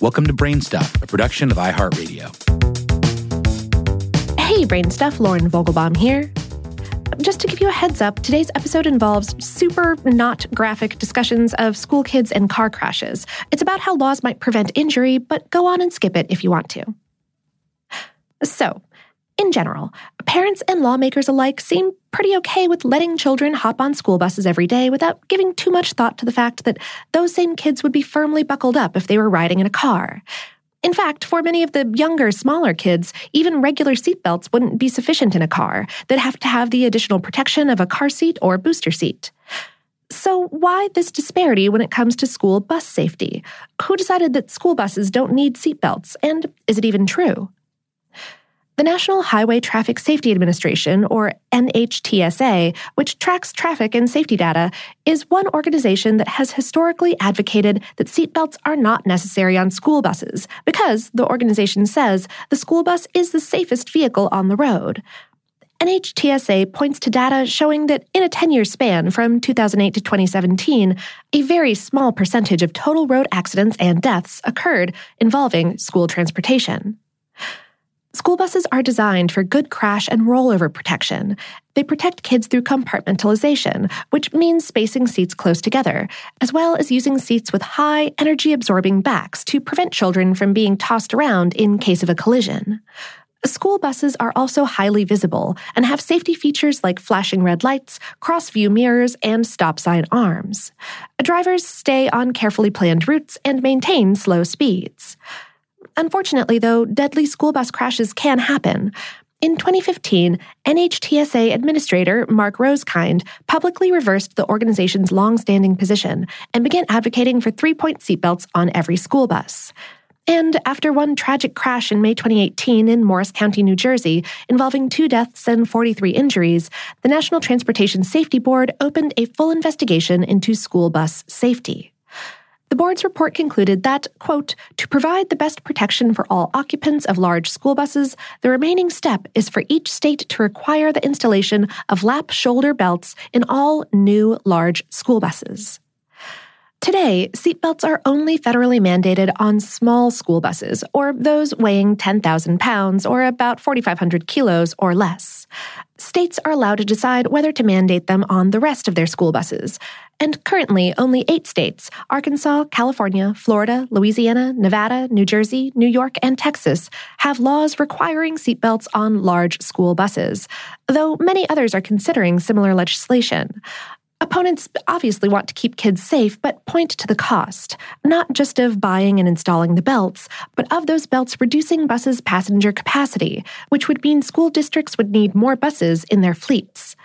Welcome to Brainstuff, a production of iHeartRadio. Hey, Brainstuff, Lauren Vogelbaum here. Just to give you a heads up, today's episode involves super not graphic discussions of school kids and car crashes. It's about how laws might prevent injury, but go on and skip it if you want to. So, in general, parents and lawmakers alike seem pretty okay with letting children hop on school buses every day without giving too much thought to the fact that those same kids would be firmly buckled up if they were riding in a car. In fact, for many of the younger, smaller kids, even regular seatbelts wouldn't be sufficient in a car. They'd have to have the additional protection of a car seat or booster seat. So, why this disparity when it comes to school bus safety? Who decided that school buses don't need seatbelts? And is it even true? The National Highway Traffic Safety Administration, or NHTSA, which tracks traffic and safety data, is one organization that has historically advocated that seatbelts are not necessary on school buses because, the organization says, the school bus is the safest vehicle on the road. NHTSA points to data showing that in a 10 year span from 2008 to 2017, a very small percentage of total road accidents and deaths occurred involving school transportation. School buses are designed for good crash and rollover protection. They protect kids through compartmentalization, which means spacing seats close together, as well as using seats with high energy absorbing backs to prevent children from being tossed around in case of a collision. School buses are also highly visible and have safety features like flashing red lights, cross view mirrors, and stop sign arms. Drivers stay on carefully planned routes and maintain slow speeds. Unfortunately, though, deadly school bus crashes can happen. In 2015, NHTSA Administrator Mark Rosekind publicly reversed the organization's long-standing position and began advocating for three-point seatbelts on every school bus. And after one tragic crash in May 2018 in Morris County, New Jersey, involving two deaths and 43 injuries, the National Transportation Safety Board opened a full investigation into school bus safety. The board's report concluded that, quote, to provide the best protection for all occupants of large school buses, the remaining step is for each state to require the installation of lap shoulder belts in all new large school buses. Today, seatbelts are only federally mandated on small school buses, or those weighing 10,000 pounds or about 4,500 kilos or less. States are allowed to decide whether to mandate them on the rest of their school buses. And currently, only eight states Arkansas, California, Florida, Louisiana, Nevada, New Jersey, New York, and Texas have laws requiring seatbelts on large school buses, though many others are considering similar legislation. Opponents obviously want to keep kids safe, but point to the cost, not just of buying and installing the belts, but of those belts reducing buses' passenger capacity, which would mean school districts would need more buses in their fleets.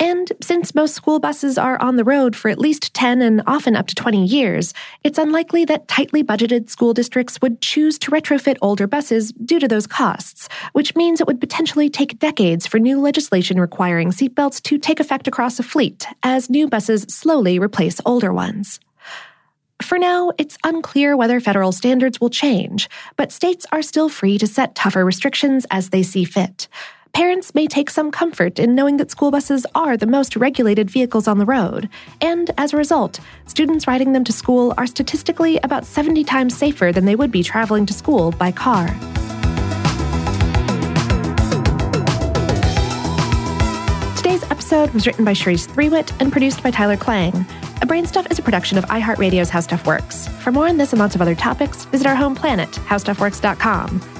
And since most school buses are on the road for at least 10 and often up to 20 years, it's unlikely that tightly budgeted school districts would choose to retrofit older buses due to those costs, which means it would potentially take decades for new legislation requiring seatbelts to take effect across a fleet as new buses slowly replace older ones. For now, it's unclear whether federal standards will change, but states are still free to set tougher restrictions as they see fit parents may take some comfort in knowing that school buses are the most regulated vehicles on the road, and as a result, students riding them to school are statistically about 70 times safer than they would be traveling to school by car. Today's episode was written by Cherise Threewitt and produced by Tyler Klang. A Brainstuff is a production of iHeartRadio's How Stuff Works. For more on this and lots of other topics, visit our home planet, howstuffworks.com.